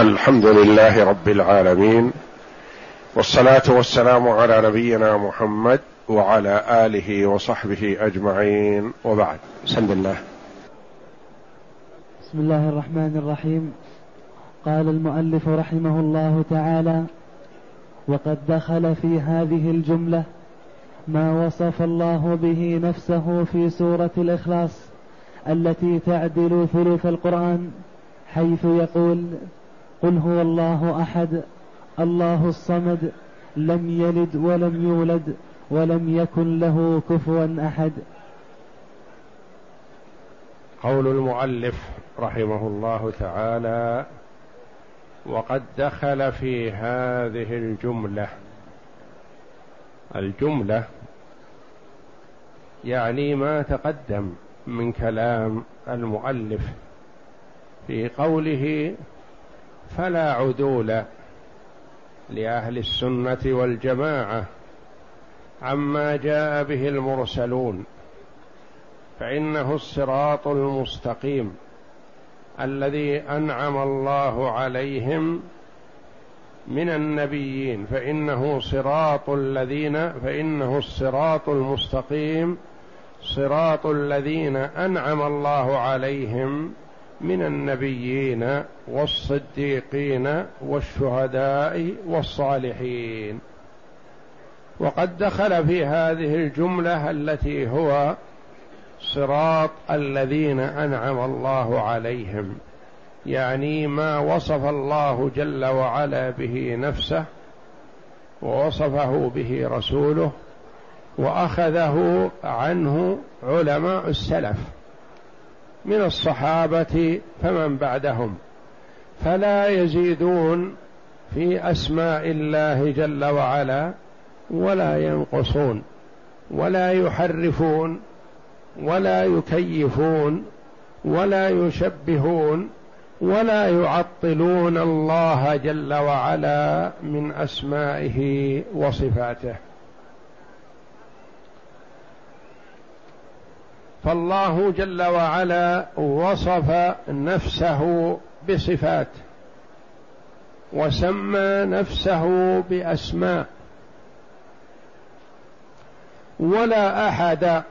الحمد لله رب العالمين والصلاة والسلام على نبينا محمد وعلى آله وصحبه أجمعين وبعد. بسم الله. بسم الله الرحمن الرحيم. قال المؤلف رحمه الله تعالى وقد دخل في هذه الجملة ما وصف الله به نفسه في سورة الإخلاص التي تعدل ثلث القرآن حيث يقول قل هو الله أحد الله الصمد لم يلد ولم يولد ولم يكن له كفوا أحد. قول المؤلف رحمه الله تعالى وقد دخل في هذه الجملة. الجملة يعني ما تقدم من كلام المؤلف في قوله فلا عدول لأهل السنة والجماعة عما جاء به المرسلون فإنه الصراط المستقيم الذي أنعم الله عليهم من النبيين فإنه صراط الذين فإنه الصراط المستقيم صراط الذين أنعم الله عليهم من النبيين والصديقين والشهداء والصالحين. وقد دخل في هذه الجملة التي هو صراط الذين أنعم الله عليهم يعني ما وصف الله جل وعلا به نفسه ووصفه به رسوله وأخذه عنه علماء السلف. من الصحابة فمن بعدهم فلا يزيدون في أسماء الله جل وعلا ولا ينقصون ولا يحرفون ولا يكيفون ولا يشبهون ولا يعطلون الله جل وعلا من أسمائه وصفاته. فالله جل وعلا وصف نفسه بصفات وسمى نفسه بأسماء ولا أحد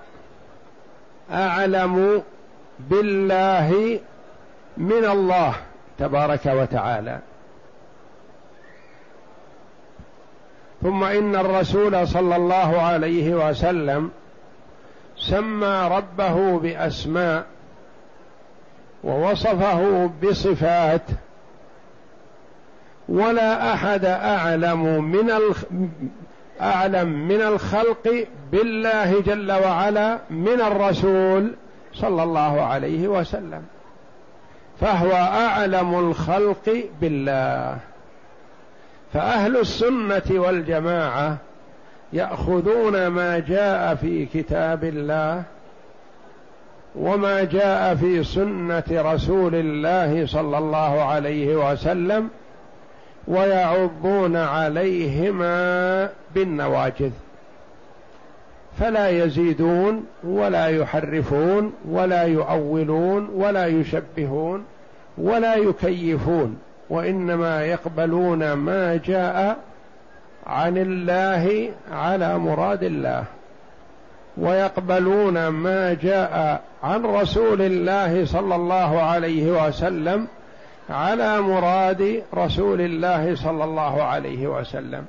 أعلم بالله من الله تبارك وتعالى. ثم إن الرسول صلى الله عليه وسلم سمى ربه بأسماء ووصفه بصفات ولا أحد أعلم من. أعلم من الخلق بالله جل وعلا من الرسول صلى الله عليه وسلم فهو أعلم الخلق بالله فأهل السنة والجماعة يأخذون ما جاء في كتاب الله وما جاء في سنة رسول الله صلى الله عليه وسلم ويعضون عليهما بالنواجذ. فلا يزيدون ولا يحرفون ولا يؤولون ولا يشبهون ولا يكيفون وإنما يقبلون ما جاء عن الله على مراد الله ويقبلون ما جاء عن رسول الله صلى الله عليه وسلم على مراد رسول الله صلى الله عليه وسلم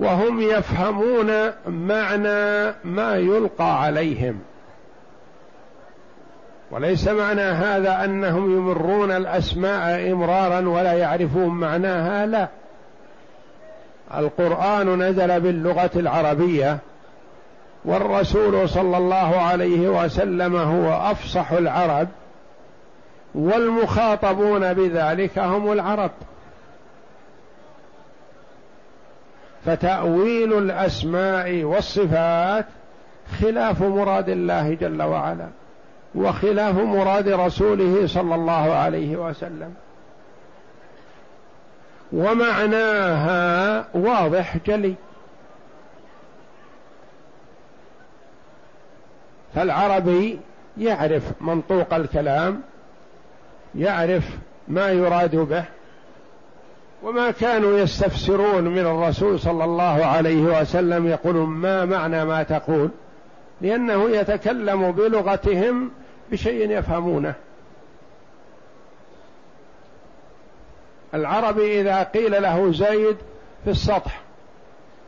وهم يفهمون معنى ما يلقى عليهم. وليس معنى هذا أنهم يمرون الأسماء إمرارا ولا يعرفون معناها لا. القرآن نزل باللغة العربية والرسول صلى الله عليه وسلم هو أفصح العرب والمخاطبون بذلك هم العرب. فتأويل الأسماء والصفات خلاف مراد الله جل وعلا وخلاف مراد رسوله صلى الله عليه وسلم. ومعناها واضح جلي. فالعربي يعرف منطوق الكلام يعرف ما يراد به وما كانوا يستفسرون من الرسول صلى الله عليه وسلم يقولون ما معنى ما تقول لأنه يتكلم بلغتهم بشيء يفهمونه. العربي إذا قيل له زيد في السطح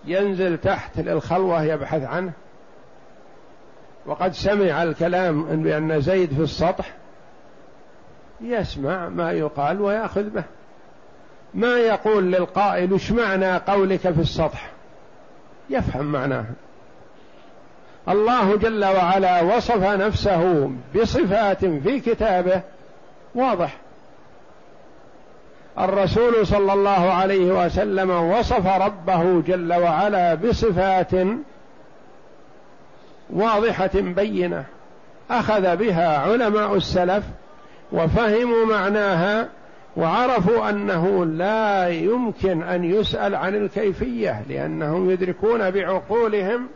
ينزل تحت للخلوة يبحث عنه. وقد سمع الكلام بأن زيد في السطح يسمع ما يقال ويأخذ به. ما يقول للقائل إيش معنى قولك في السطح؟ يفهم معناه. الله جل وعلا وصف نفسه بصفات في كتابه واضح. الرسول صلى الله عليه وسلم وصف ربه جل وعلا بصفات واضحة بينة. أخذ بها علماء السلف وفهموا معناها وعرفوا أنه لا يمكن أن يسأل عن الكيفية لأنهم يدركون بعقولهم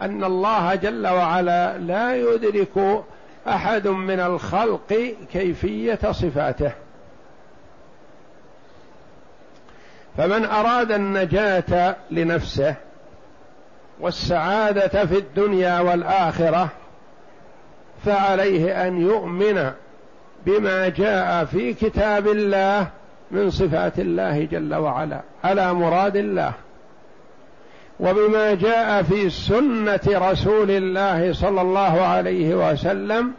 أن الله جل وعلا لا يدرك أحد من الخلق كيفية صفاته. فمن أراد النجاة لنفسه والسعادة في الدنيا والآخرة فعليه أن يؤمن بما جاء في كتاب الله من صفات الله جل وعلا على مراد الله. وبما جاء في سنة رسول الله صلى الله عليه وسلم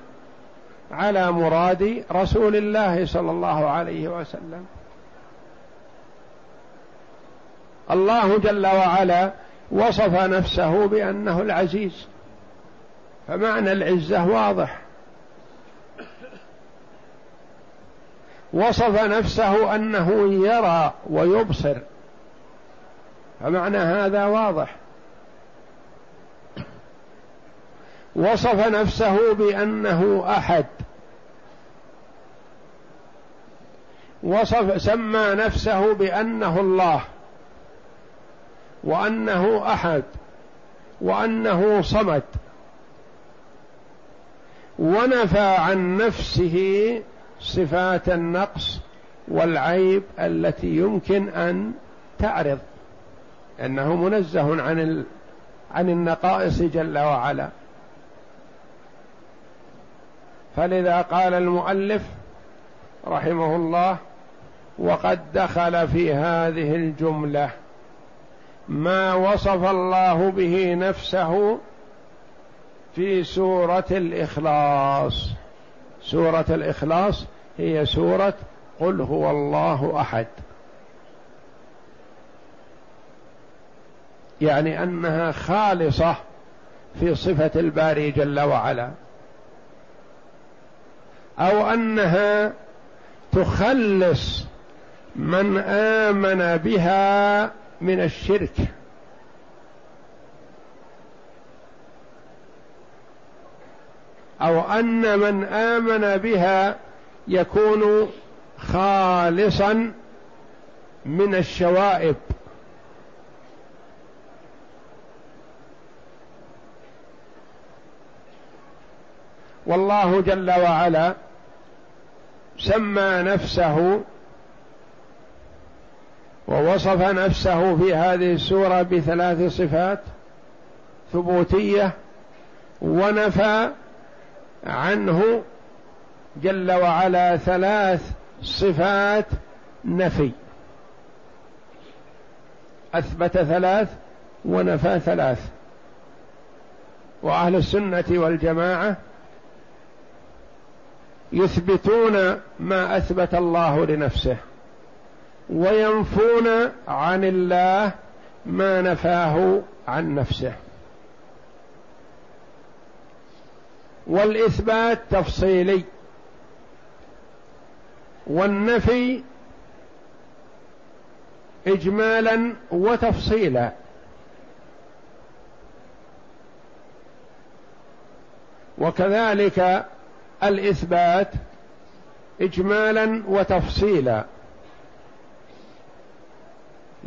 على مراد رسول الله صلى الله عليه وسلم. الله جل وعلا وصف نفسه بأنه العزيز. فمعنى العزة واضح. وصف نفسه أنه يرى ويبصر. فمعنى هذا واضح. وصف نفسه بأنه أحد. وصف سمى نفسه بأنه الله. وأنه أحد وأنه صمد. ونفى عن نفسه صفات النقص والعيب التي يمكن أن تعرض. انه منزه عن ال... عن النقائص جل وعلا. فلذا قال المؤلف رحمه الله وقد دخل في هذه الجملة ما وصف الله به نفسه في سورة الإخلاص. سورة الإخلاص هي سورة قل هو الله أحد. يعني أنها خالصة في صفة الباري جل وعلا. أو أنها تخلص من آمن بها من الشرك. أو أن من آمن بها يكون خالصا من الشوائب. والله جل وعلا سمى نفسه ووصف نفسه في هذه السورة بثلاث صفات ثبوتية ونفى عنه جل وعلا ثلاث صفات نفي. أثبت ثلاث ونفى ثلاث. وأهل السنة والجماعة يثبتون ما أثبت الله لنفسه. وينفون عن الله ما نفاه عن نفسه. والإثبات تفصيلي. والنفي اجمالا وتفصيلا. وكذلك الإثبات اجمالا وتفصيلا.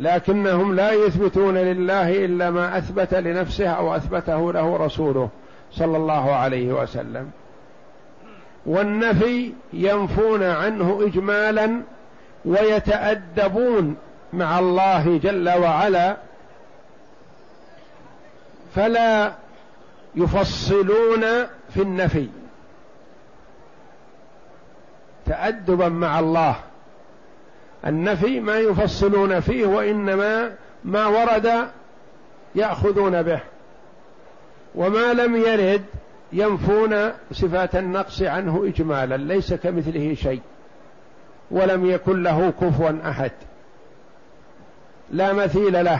لكنهم لا يثبتون لله إلا ما أثبت لنفسه أو أثبته له رسوله صلى الله عليه وسلم. والنفي ينفون عنه اجمالا ويتأدبون مع الله جل وعلا فلا يفصلون في النفي. تأدبا مع الله. النفي ما يفصلون فيه وإنما ما ورد يأخذون به. وما لم يرد ينفون صفات النقص عنه إجمالا ليس كمثله شيء. ولم يكن له كفوا أحد. لا مثيل له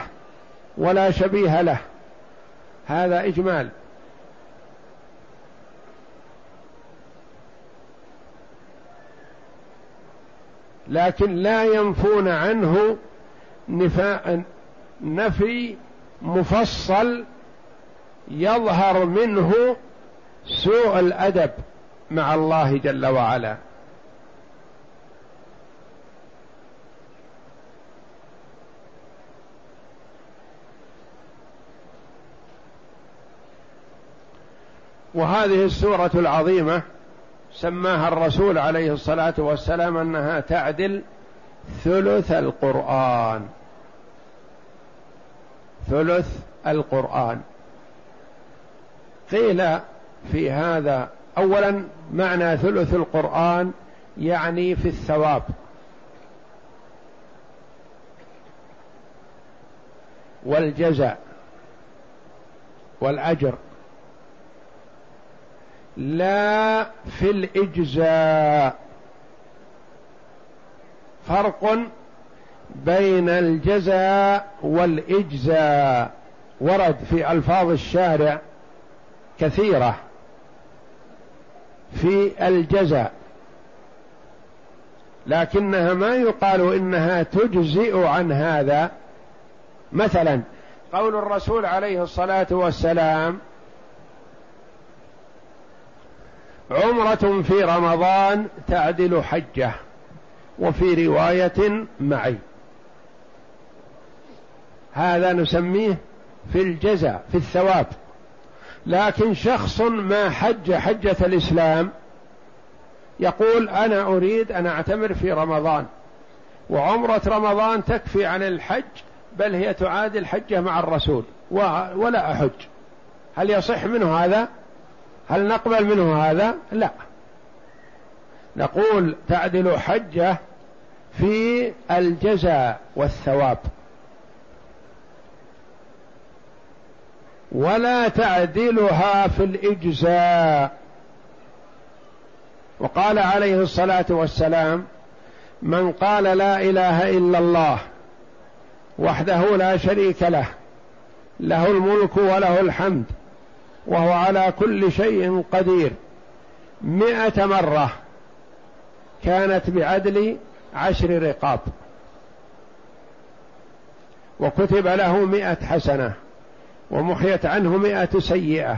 ولا شبيه له. هذا إجمال. لكن لا ينفون عنه نفاء نفي مفصل يظهر منه سوء الأدب مع الله جل وعلا. وهذه السورة العظيمة سماها الرسول عليه الصلاة والسلام أنها تعدل ثلث القرآن. ثلث القرآن. قيل في هذا اولا معنى ثلث القرآن يعني في الثواب. والجزاء والأجر. لا في الإجزاء. فرق بين الجزاء والإجزاء. ورد في ألفاظ الشارع كثيرة. في الجزاء. لكنها ما يقال إنها تجزئ عن هذا. مثلا قول الرسول عليه الصلاة والسلام عمرة في رمضان تعدل حجة وفي رواية معي. هذا نسميه في الجزاء في الثواب. لكن شخص ما حج حجة الإسلام يقول أنا أريد أن أعتمر في رمضان وعمرة رمضان تكفي عن الحج بل هي تعادل حجة مع الرسول ولا أحج. هل يصح منه هذا؟ هل نقبل منه هذا؟ لا. نقول تعدل حجة في الجزاء والثواب. ولا تعدلها في الإجزاء. وقال عليه الصلاة والسلام من قال لا إله إلا الله وحده لا شريك له له الملك وله الحمد وهو على كل شيء قدير. مئة مرة كانت بعدل عشر رقاب. وكتب له مئة حسنة ومحيت عنه مئة سيئة.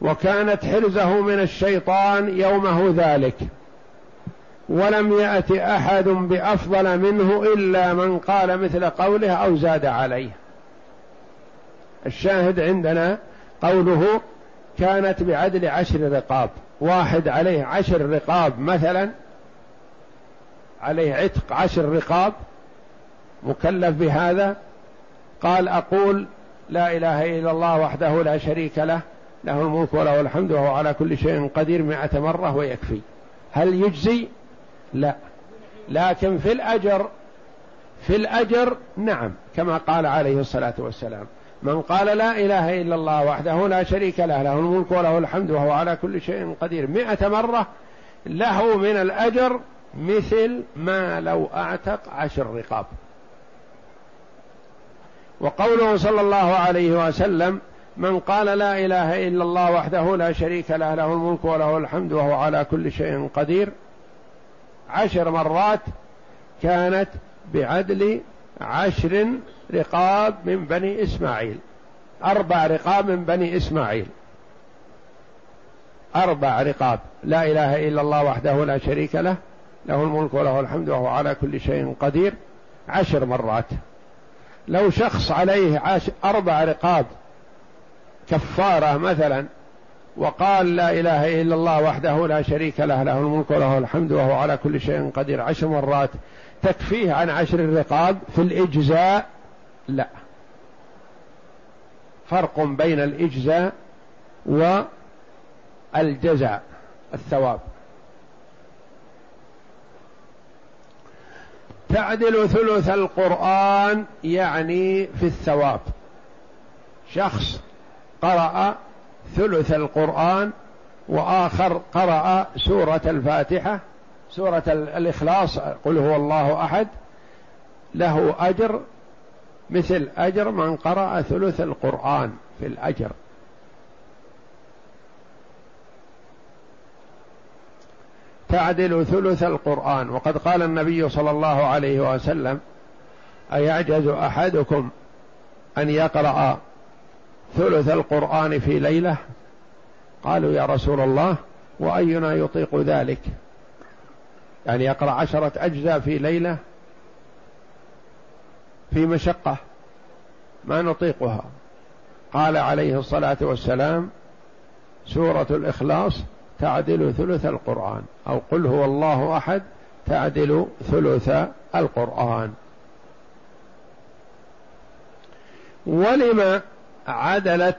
وكانت حرزه من الشيطان يومه ذلك. ولم يأت أحد بأفضل منه إلا من قال مثل قوله أو زاد عليه. الشاهد عندنا قوله كانت بعدل عشر رقاب واحد عليه عشر رقاب مثلا عليه عتق عشر رقاب مكلف بهذا قال أقول لا إله إلا الله وحده لا شريك له له الملك وله الحمد وهو على كل شيء قدير مئة مرة ويكفي. هل يجزي؟ لا. لكن في الأجر في الأجر نعم كما قال عليه الصلاة والسلام. من قال لا إله إلا الله وحده لا شريك له له الملك وله الحمد وهو على كل شيء قدير. مئة مرة له من الأجر مثل ما لو أعتق عشر رقاب. وقوله صلى الله عليه وسلم من قال لا إله إلا الله وحده لا شريك له له الملك وله الحمد وهو على كل شيء قدير. عشر مرات كانت بعدل عشر رقاب من بني إسماعيل. أربع رقاب من بني إسماعيل. أربع رقاب. لا إله إلا الله وحده لا شريك له. له الملك وله الحمد وهو على كل شيء قدير. عشر مرات. لو شخص عليه عاش أربع رقاب. كفارة مثلا. وقال لا إله إلا الله وحده لا شريك له. له الملك وله الحمد وهو على كل شيء قدير. عشر مرات. تكفيه عن عشر الرقاب في الإجزاء؟ لا. فرق بين الإجزاء والجزاء الثواب. تعدل ثلث القرآن يعني في الثواب. شخص قرأ ثلث القرآن وآخر قرأ سورة الفاتحة سورة الإخلاص قل هو الله أحد له أجر مثل أجر من قرأ ثلث القرآن في الأجر. تعدل ثلث القرآن وقد قال النبي صلى الله عليه وسلم أيعجز أحدكم أن يقرأ ثلث القرآن في ليلة؟ قالوا يا رسول الله وأينا يطيق ذلك؟ يعني يقرأ عشرة أجزاء في ليلة في مشقة ما نطيقها. قال عليه الصلاة والسلام سورة الإخلاص تعدل ثلث القرآن أو قل هو الله أحد تعدل ثلث القرآن. ولم عدلت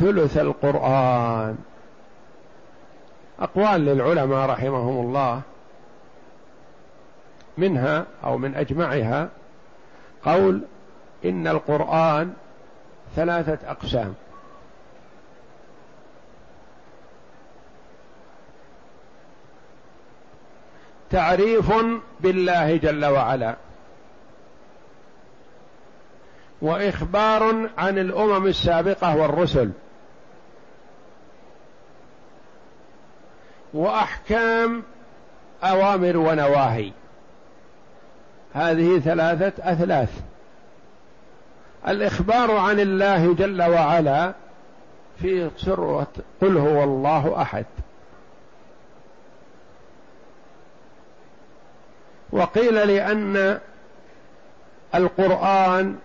ثلث القرآن؟ أقوال للعلماء رحمهم الله منها أو من أجمعها قول إن القرآن ثلاثة أقسام. تعريف بالله جل وعلا. وإخبار عن الأمم السابقة والرسل. وأحكام أوامر ونواهي. هذه ثلاثة أثلاث. الإخبار عن الله جل وعلا في سره قل هو الله أحد. وقيل لأن القرآن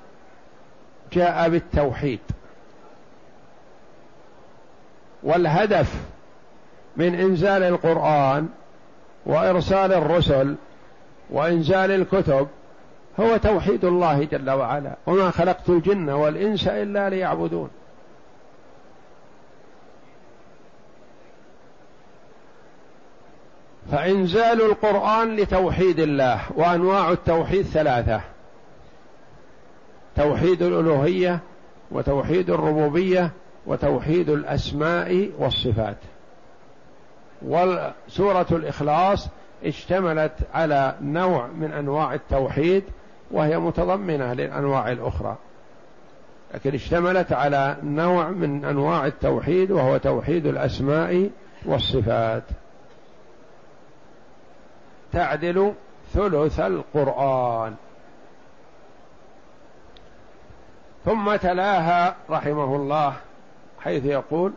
جاء بالتوحيد. والهدف من إنزال القرآن وإرسال الرسل وإنزال الكتب هو توحيد الله جل وعلا وما خلقت الجن والإنس إلا ليعبدون. فإنزال القرآن لتوحيد الله وأنواع التوحيد ثلاثة توحيد الألوهية وتوحيد الربوبية وتوحيد الأسماء والصفات. وسوره الإخلاص اشتملت على نوع من أنواع التوحيد وهي متضمنة للأنواع الأخرى. لكن اشتملت على نوع من أنواع التوحيد وهو توحيد الأسماء والصفات. تعدل ثلث القرآن. ثم تلاها رحمه الله حيث يقول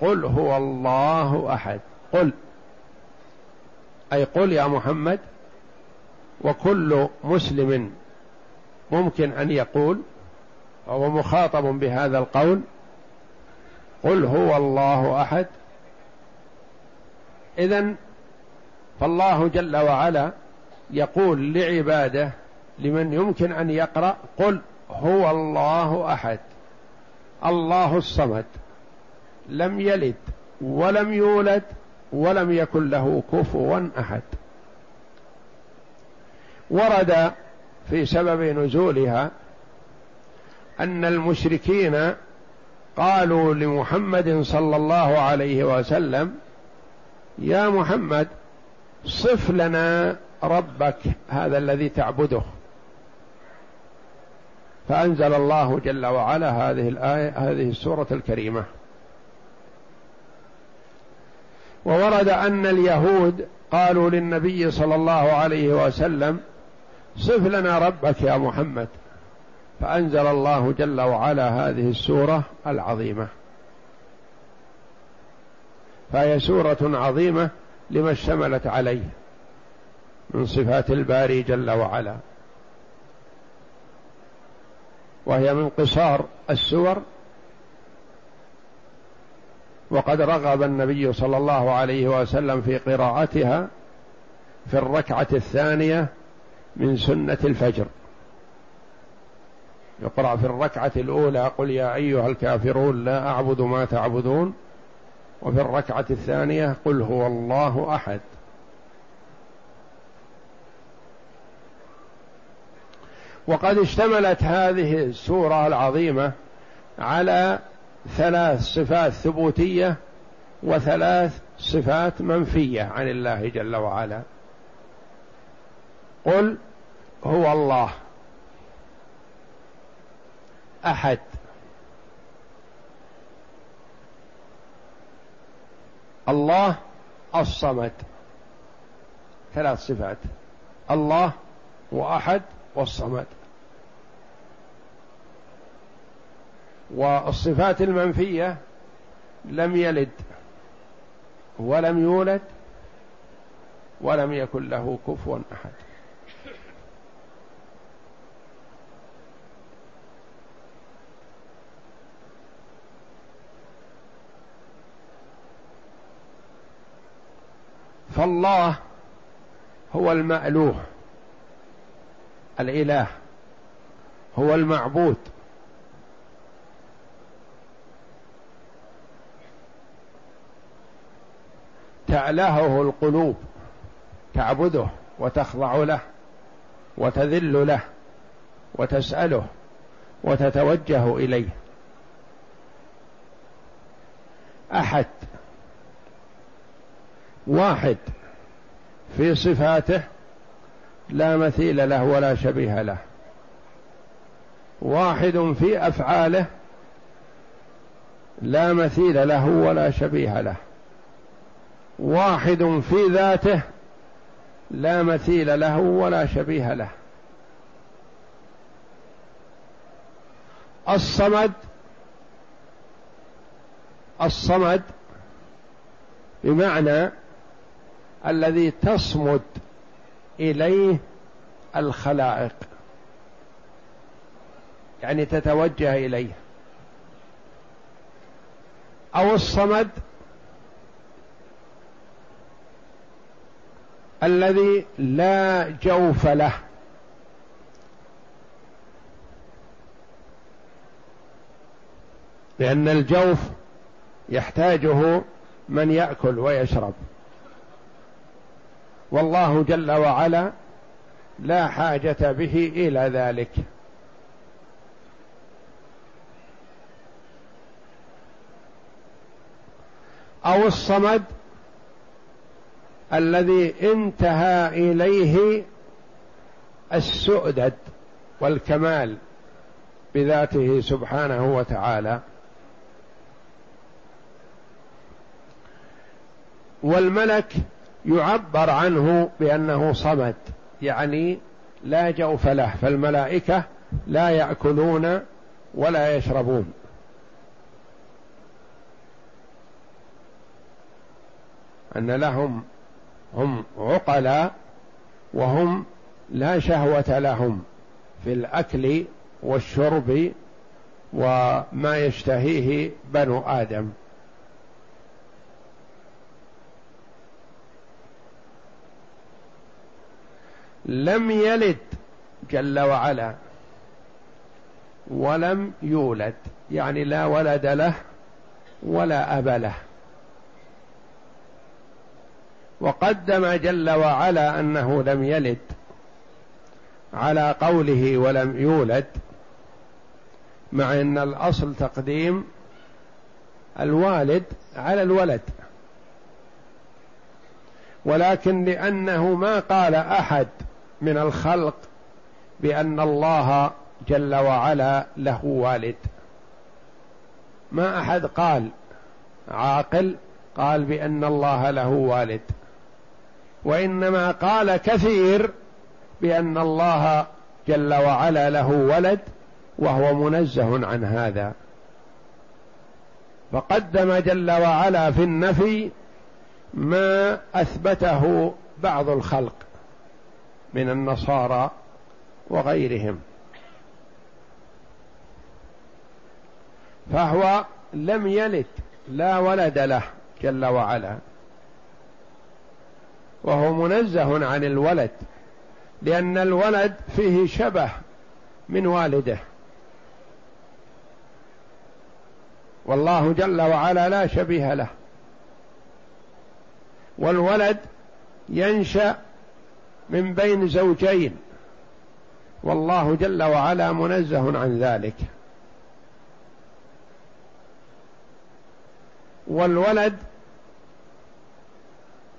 قل هو الله أحد. قل أي قل يا محمد وكل مسلم ممكن أن يقول وهو مخاطب بهذا القول قل هو الله أحد. اذا فالله جل وعلا يقول لعباده لمن يمكن أن يقرأ قل هو الله أحد الله الصمد لم يلد ولم يولد ولم يكن له كفوا أحد. ورد في سبب نزولها أن المشركين قالوا لمحمد صلى الله عليه وسلم يا محمد صف لنا ربك هذا الذي تعبده. فأنزل الله جل وعلا هذه الآية هذه السورة الكريمة. وورد أن اليهود قالوا للنبي صلى الله عليه وسلم صف لنا ربك يا محمد. فأنزل الله جل وعلا هذه السورة العظيمة. فهي سورة عظيمة لما اشتملت عليه من صفات الباري جل وعلا. وهي من قصار السور وقد رغب النبي صلى الله عليه وسلم في قراءتها في الركعة الثانية من سنة الفجر. يقرأ في الركعة الأولى قل يا أيها الكافرون لا أعبد ما تعبدون وفي الركعة الثانية قل هو الله أحد. وقد اشتملت هذه السورة العظيمة على ثلاث صفات ثبوتية وثلاث صفات منفية عن الله جل وعلا. قل هو الله. أحد. الله الصمد. ثلاث صفات. الله وأحد والصمد. والصفات المنفية لم يلد ولم يولد ولم يكن له كفوا أحد. فالله هو المألوه الإله هو المعبود. تألهه القلوب تعبده وتخضع له وتذل له وتسأله وتتوجه إليه. أحد واحد في صفاته لا مثيل له ولا شبيه له. واحد في أفعاله لا مثيل له ولا شبيه له. واحد في ذاته لا مثيل له ولا شبيه له. الصمد الصمد بمعنى الذي تصمد إليه الخلائق. يعني تتوجه إليه. أو الصمد الذي لا جوف له. لأن الجوف يحتاجه من يأكل ويشرب. والله جل وعلا لا حاجة به إلى ذلك. أو الصمد الذي انتهى إليه السؤدد والكمال بذاته سبحانه وتعالى. والملك يعبر عنه بأنه صمد يعني لا جوف له فالملائكة لا يأكلون ولا يشربون. أن لهم هم عقلاء وهم لا شهوة لهم في الأكل والشرب وما يشتهيه بنو آدم. لم يلد جل وعلا ولم يولد يعني لا ولد له ولا أب له. وقدم جل وعلا أنه لم يلد على قوله ولم يولد مع أن الأصل تقديم الوالد على الولد. ولكن لأنه ما قال أحد من الخلق بأن الله جل وعلا له والد. ما أحد قال عاقل قال بأن الله له والد. وإنما قال كثير بأن الله جل وعلا له ولد وهو منزه عن هذا. فقدم جل وعلا في النفي ما أثبته بعض الخلق من النصارى وغيرهم. فهو لم يلد لا ولد له جل وعلا. وهو منزه عن الولد لأن الولد فيه شبه من والده. والله جل وعلا لا شبيه له. والولد ينشأ من بين زوجين. والله جل وعلا منزه عن ذلك. والولد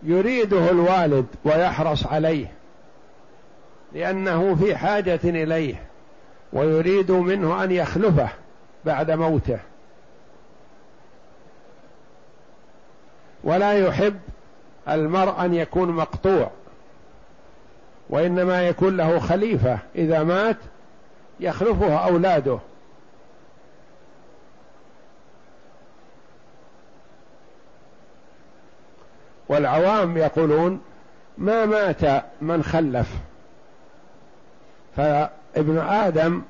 يريده الوالد ويحرص عليه لأنه في حاجة إليه ويريد منه أن يخلفه بعد موته. ولا يحب المرء أن يكون مقطوع وإنما يكون له خليفة إذا مات يخلفه أولاده. والعوام يقولون ما مات من خلف. فابن آدم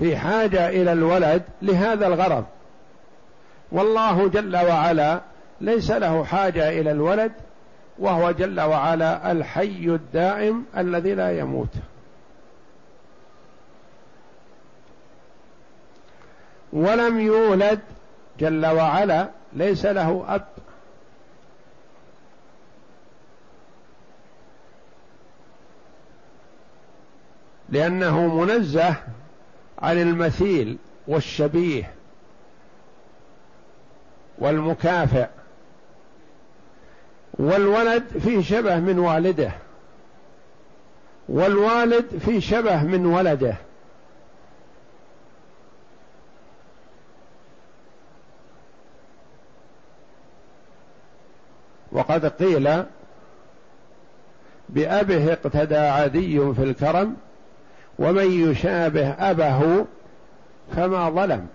في حاجة إلى الولد لهذا الغرض. والله جل وعلا ليس له حاجة إلى الولد وهو جل وعلا الحي الدائم الذي لا يموت. ولم يولد جل وعلا ليس له أب. لأنه منزه عن المثيل والشبيه والمكافئ والولد فيه شبه من والده والوالد فيه شبه من ولده. وقد قيل بأبه اقتدى عدي في الكرم ومن يشابه أبه فما ظلم.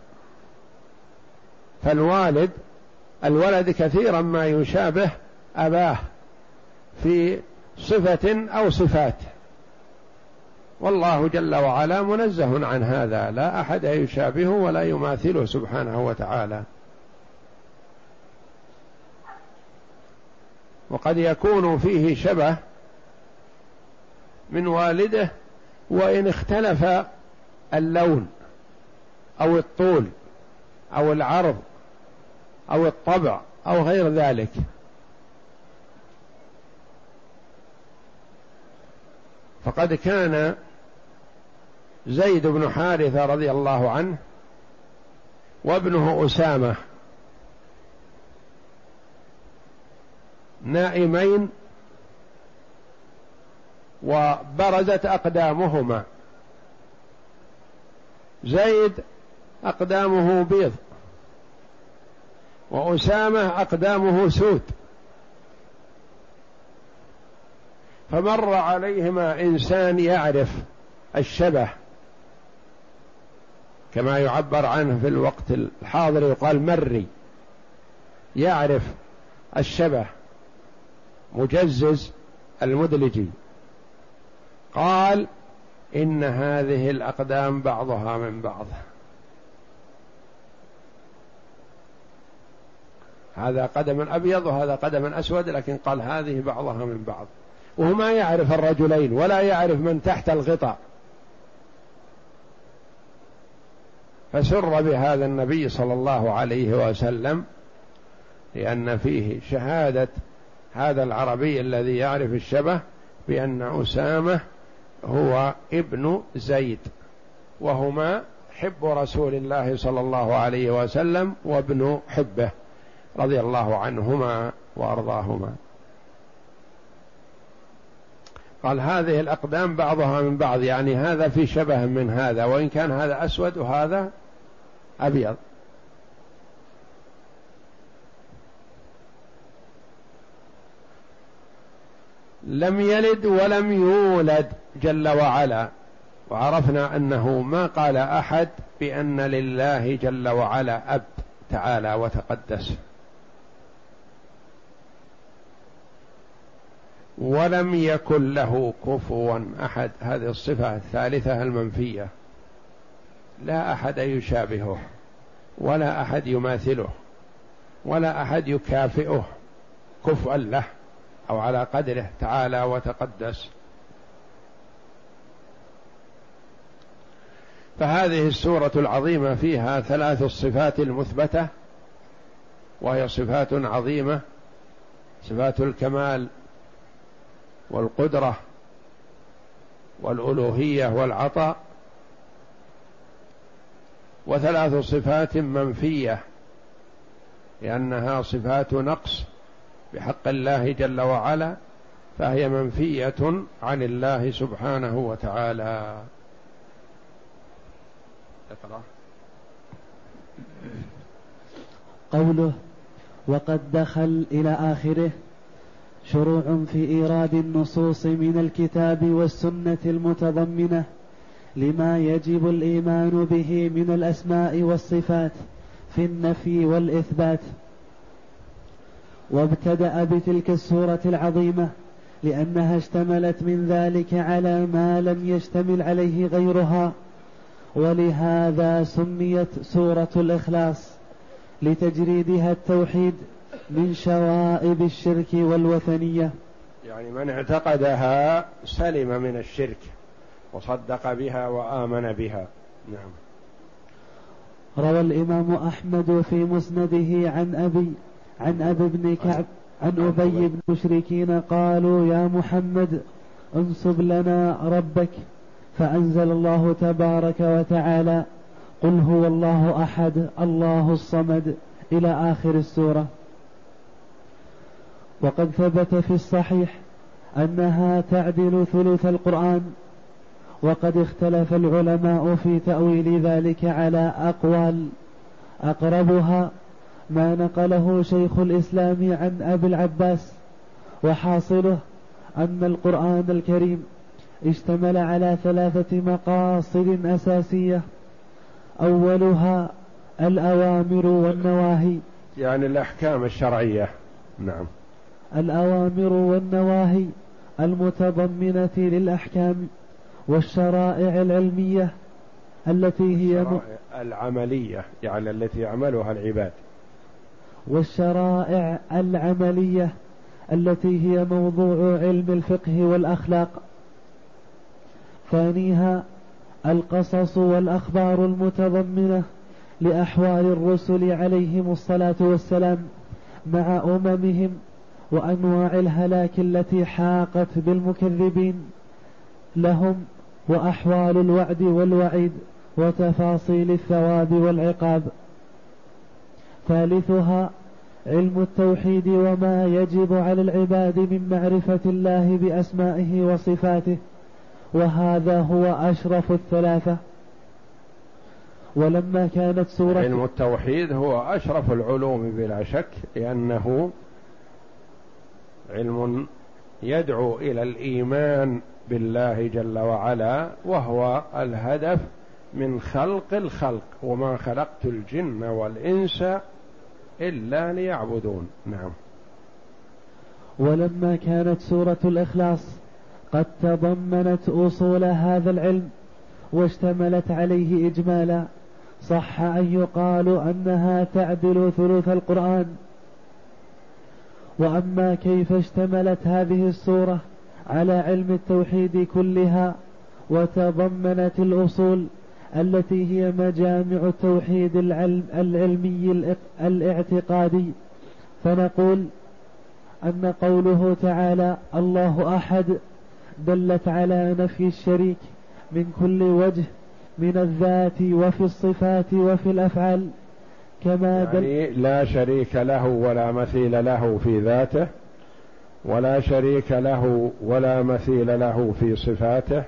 فالوالد الولد كثيرا ما يشابه أباه في صفة أو صفات. والله جل وعلا منزه عن هذا لا أحد يشابهه ولا يماثله سبحانه وتعالى. وقد يكون فيه شبه من والده وإن اختلف اللون أو الطول أو العرض أو الطبع أو غير ذلك. فقد كان زيد بن حارثة رضي الله عنه وابنه أسامة نائمين وبرزت أقدامهما. زيد أقدامه بيض وأسامة أقدامه سود فمر عليهما إنسان يعرف الشبه كما يعبر عنه في الوقت الحاضر يقال مري يعرف الشبه مجزز المدلجي. قال إن هذه الأقدام بعضها من بعض. هذا قدم أبيض وهذا قدم أسود لكن قال هذه بعضها من بعض. وهو ما يعرف الرجلين ولا يعرف من تحت الغطاء. فسر بهذا النبي صلى الله عليه وسلم لأن فيه شهادة هذا العربي الذي يعرف الشبه بأن أسامة هو ابن زيد وهما حب رسول الله صلى الله عليه وسلم وابن حبه رضي الله عنهما وأرضاهما. قال هذه الأقدام بعضها من بعض يعني هذا في شبه من هذا وإن كان هذا أسود وهذا أبيض. لم يلد ولم يولد جل وعلا. وعرفنا أنه ما قال أحد بأن لله جل وعلا أب تعالى وتقدس. ولم يكن له كفوا أحد. هذه الصفة الثالثة المنفية. لا أحد يشابهه ولا أحد يماثله ولا أحد يكافئه كفءا له. أو على قدره تعالى وتقدس. فهذه السورة العظيمة فيها ثلاث الصفات المثبتة وهي صفات عظيمة صفات الكمال والقدرة والألوهية والعطاء وثلاث صفات منفية لأنها صفات نقص. بحق الله جل وعلا فهي منفية عن الله سبحانه وتعالى. قوله وقد دخل إلى آخره شروع في إيراد النصوص من الكتاب والسنة المتضمنة لما يجب الإيمان به من الأسماء والصفات في النفي والإثبات. وابتدأ بتلك السورة العظيمة لأنها اشتملت من ذلك على ما لم يشتمل عليه غيرها. ولهذا سميت سورة الإخلاص لتجريدها التوحيد من شوائب الشرك والوثنية. يعني من اعتقدها سلم من الشرك وصدق بها وآمن بها. نعم. روى الإمام أحمد في مسنده عن أبي عن أبي بن كعب عن أبي بن المشركين قالوا يا محمد انصب لنا ربك. فأنزل الله تبارك وتعالى قل هو الله أحد الله الصمد إلى آخر السورة. وقد ثبت في الصحيح أنها تعدل ثلث القرآن وقد اختلف العلماء في تأويل ذلك على أقوال أقربها ما نقله شيخ الإسلام عن أبي العباس وحاصله أن القرآن الكريم اشتمل على ثلاثة مقاصد أساسية أولها الأوامر والنواهي. يعني الأحكام الشرعية. نعم. الأوامر والنواهي المتضمنة للأحكام والشرائع العلمية التي هي العملية يعني التي يعملها العباد. والشرائع العملية التي هي موضوع علم الفقه والأخلاق. ثانيها القصص والأخبار المتضمنة لأحوال الرسل عليهم الصلاة والسلام مع أممهم وأنواع الهلاك التي حاقت بالمكذبين لهم وأحوال الوعد والوعيد وتفاصيل الثواب والعقاب. ثالثها علم التوحيد وما يجب على العباد من معرفة الله بأسمائه وصفاته وهذا هو أشرف الثلاثة. ولما كانت سورة علم التوحيد هو أشرف العلوم بلا شك لأنه علم يدعو إلى الإيمان بالله جل وعلا وهو الهدف من خلق الخلق وما خلقت الجن والإنس إلا ليعبدون. نعم. ولما كانت سورة الإخلاص قد تضمنت أصول هذا العلم واشتملت عليه إجمالا صح أن يقال أنها تعدل ثلث القرآن. وأما كيف اشتملت هذه السورة على علم التوحيد كلها وتضمنت الأصول التي هي مجامع التوحيد العلم العلمي الاعتقادي. فنقول أن قوله تعالى الله أحد دلت على نفي الشريك من كل وجه من الذات وفي الصفات وفي الأفعال كما يعني لا شريك له ولا مثيل له في ذاته ولا شريك له ولا مثيل له في صفاته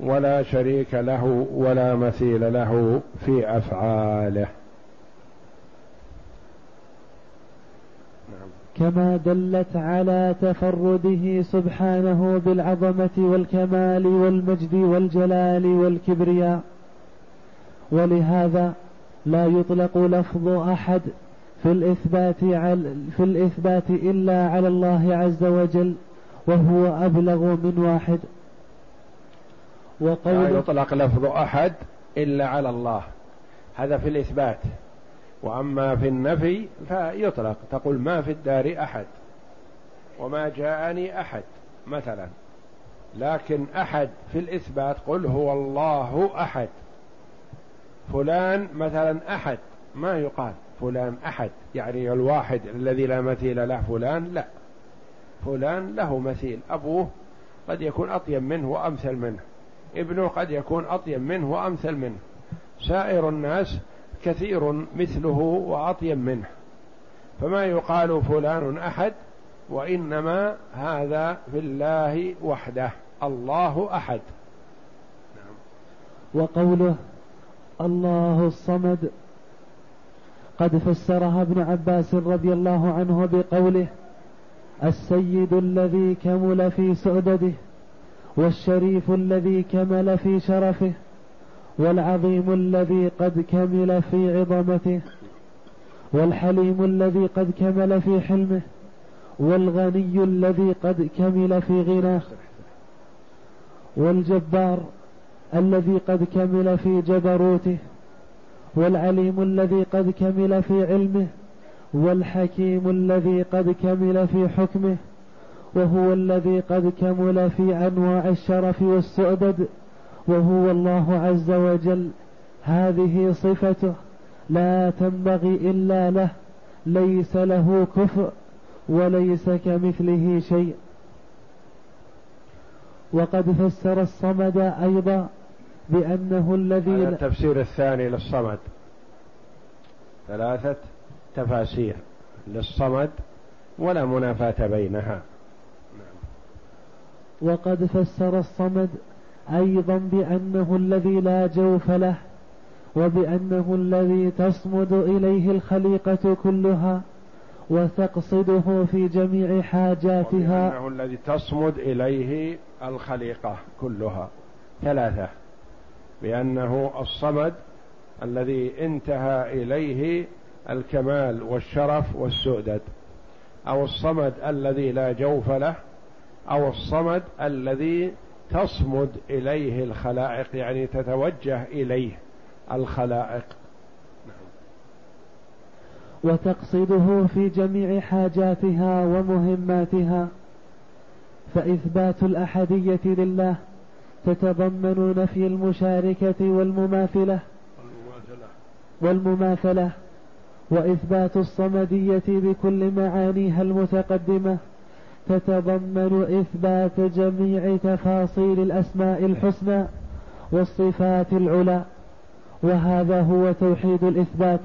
ولا شريك له ولا مثيل له في أفعاله. كما دلت على تفرده سبحانه بالعظمة والكمال والمجد والجلال والكبرياء. ولهذا لا يطلق لفظ أحد في الإثبات في الإثبات إلا على الله عز وجل وهو أبلغ من واحد. وقول لا يطلق لفظ أحد إلا على الله. هذا في الإثبات. وأما في النفي فيطلق تقول ما في الدار أحد وما جاءني أحد مثلا. لكن أحد في الإثبات قل هو الله أحد. فلان مثلا أحد. ما يقال فلان أحد. يعني الواحد الذي لا مثيل له فلان لا. فلان له مثيل. أبوه قد يكون أطيب منه وأمثل منه. ابنه قد يكون أطيب منه وأمثل منه. سائر الناس كثير مثله وأطيب منه. فما يقال فلان أحد وإنما هذا في الله وحده الله أحد. نعم. وقوله الله الصمد قد فسرها ابن عباس رضي الله عنه بقوله السيد الذي كمل في سؤدده. والشريف الذي كمل في شرفه والعظيم الذي قد كمل في عظمته والحليم الذي قد كمل في حلمه والغني الذي قد كمل في غناه والجبار الذي قد كمل في جبروته والعليم الذي قد كمل في علمه والحكيم الذي قد كمل في حكمه وهو الذي قد كمل في أنواع الشرف والسؤدد وهو الله عز وجل. هذه صفته لا تنبغي إلا له ليس له كفء وليس كمثله شيء. وقد فسر الصمد أيضا بأنه الذي هذا التفسير الثاني للصمد. ثلاثة تفاسير للصمد ولا منافاة بينها. وقد فسر الصمد أيضا بأنه الذي لا جوف له وبأنه الذي تصمد إليه الخليقة كلها وتقصده في جميع حاجاتها. وبأنه الذي تصمد إليه الخليقة كلها. ثلاثة. بأنه الصمد الذي انتهى إليه الكمال والشرف والسؤدد أو الصمد الذي لا جوف له أو الصمد الذي تصمد إليه الخلائق يعني تتوجه إليه الخلائق. وتقصده في جميع حاجاتها ومهماتها. فإثبات الأحدية لله تتضمن نفي المشاركة والمماثلة. والمماثلة. وإثبات الصمدية بكل معانيها المتقدمة. تتضمن إثبات جميع تفاصيل الأسماء الحسنى والصفات العلى وهذا هو توحيد الإثبات.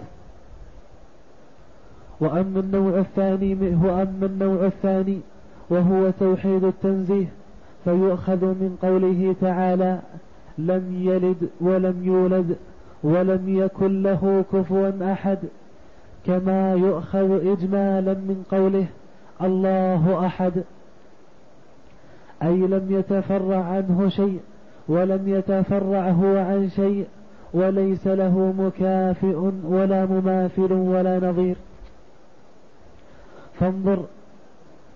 وأما النوع الثاني وأما النوع الثاني وهو توحيد التنزيه فيؤخذ من قوله تعالى لم يلد ولم يولد ولم يكن له كفوا أحد كما يؤخذ إجمالا من قوله الله أحد. أي لم يتفرع عنه شيء ولم يتفرع هو عن شيء وليس له مكافئ ولا مماثل ولا نظير. فانظر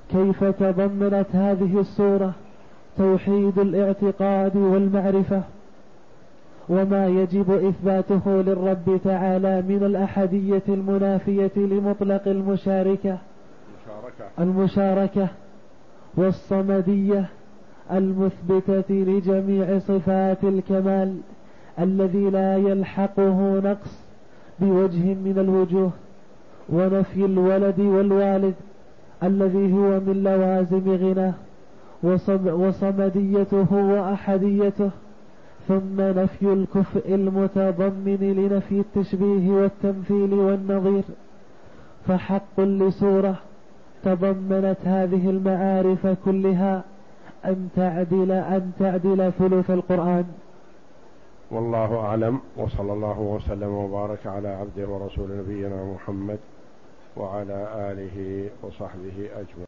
كيف تضمنت هذه السورة توحيد الاعتقاد والمعرفة. وما يجب إثباته للرب تعالى من الأحدية المنافية لمطلق المشاركة. المشاركة. والصمدية المثبتة لجميع صفات الكمال الذي لا يلحقه نقص بوجه من الوجوه ونفي الولد والوالد الذي هو من لوازم غناه وصمديته وأحديته ثم نفي الكفء المتضمن لنفي التشبيه والتمثيل والنظير فحق لسوره تضمنت هذه المعارف كلها أن تعدل أن تعدل ثلث القرآن. والله أعلم وصلى الله وسلم وبارك على عبده ورسول نبينا محمد وعلى آله وصحبه أجمعين.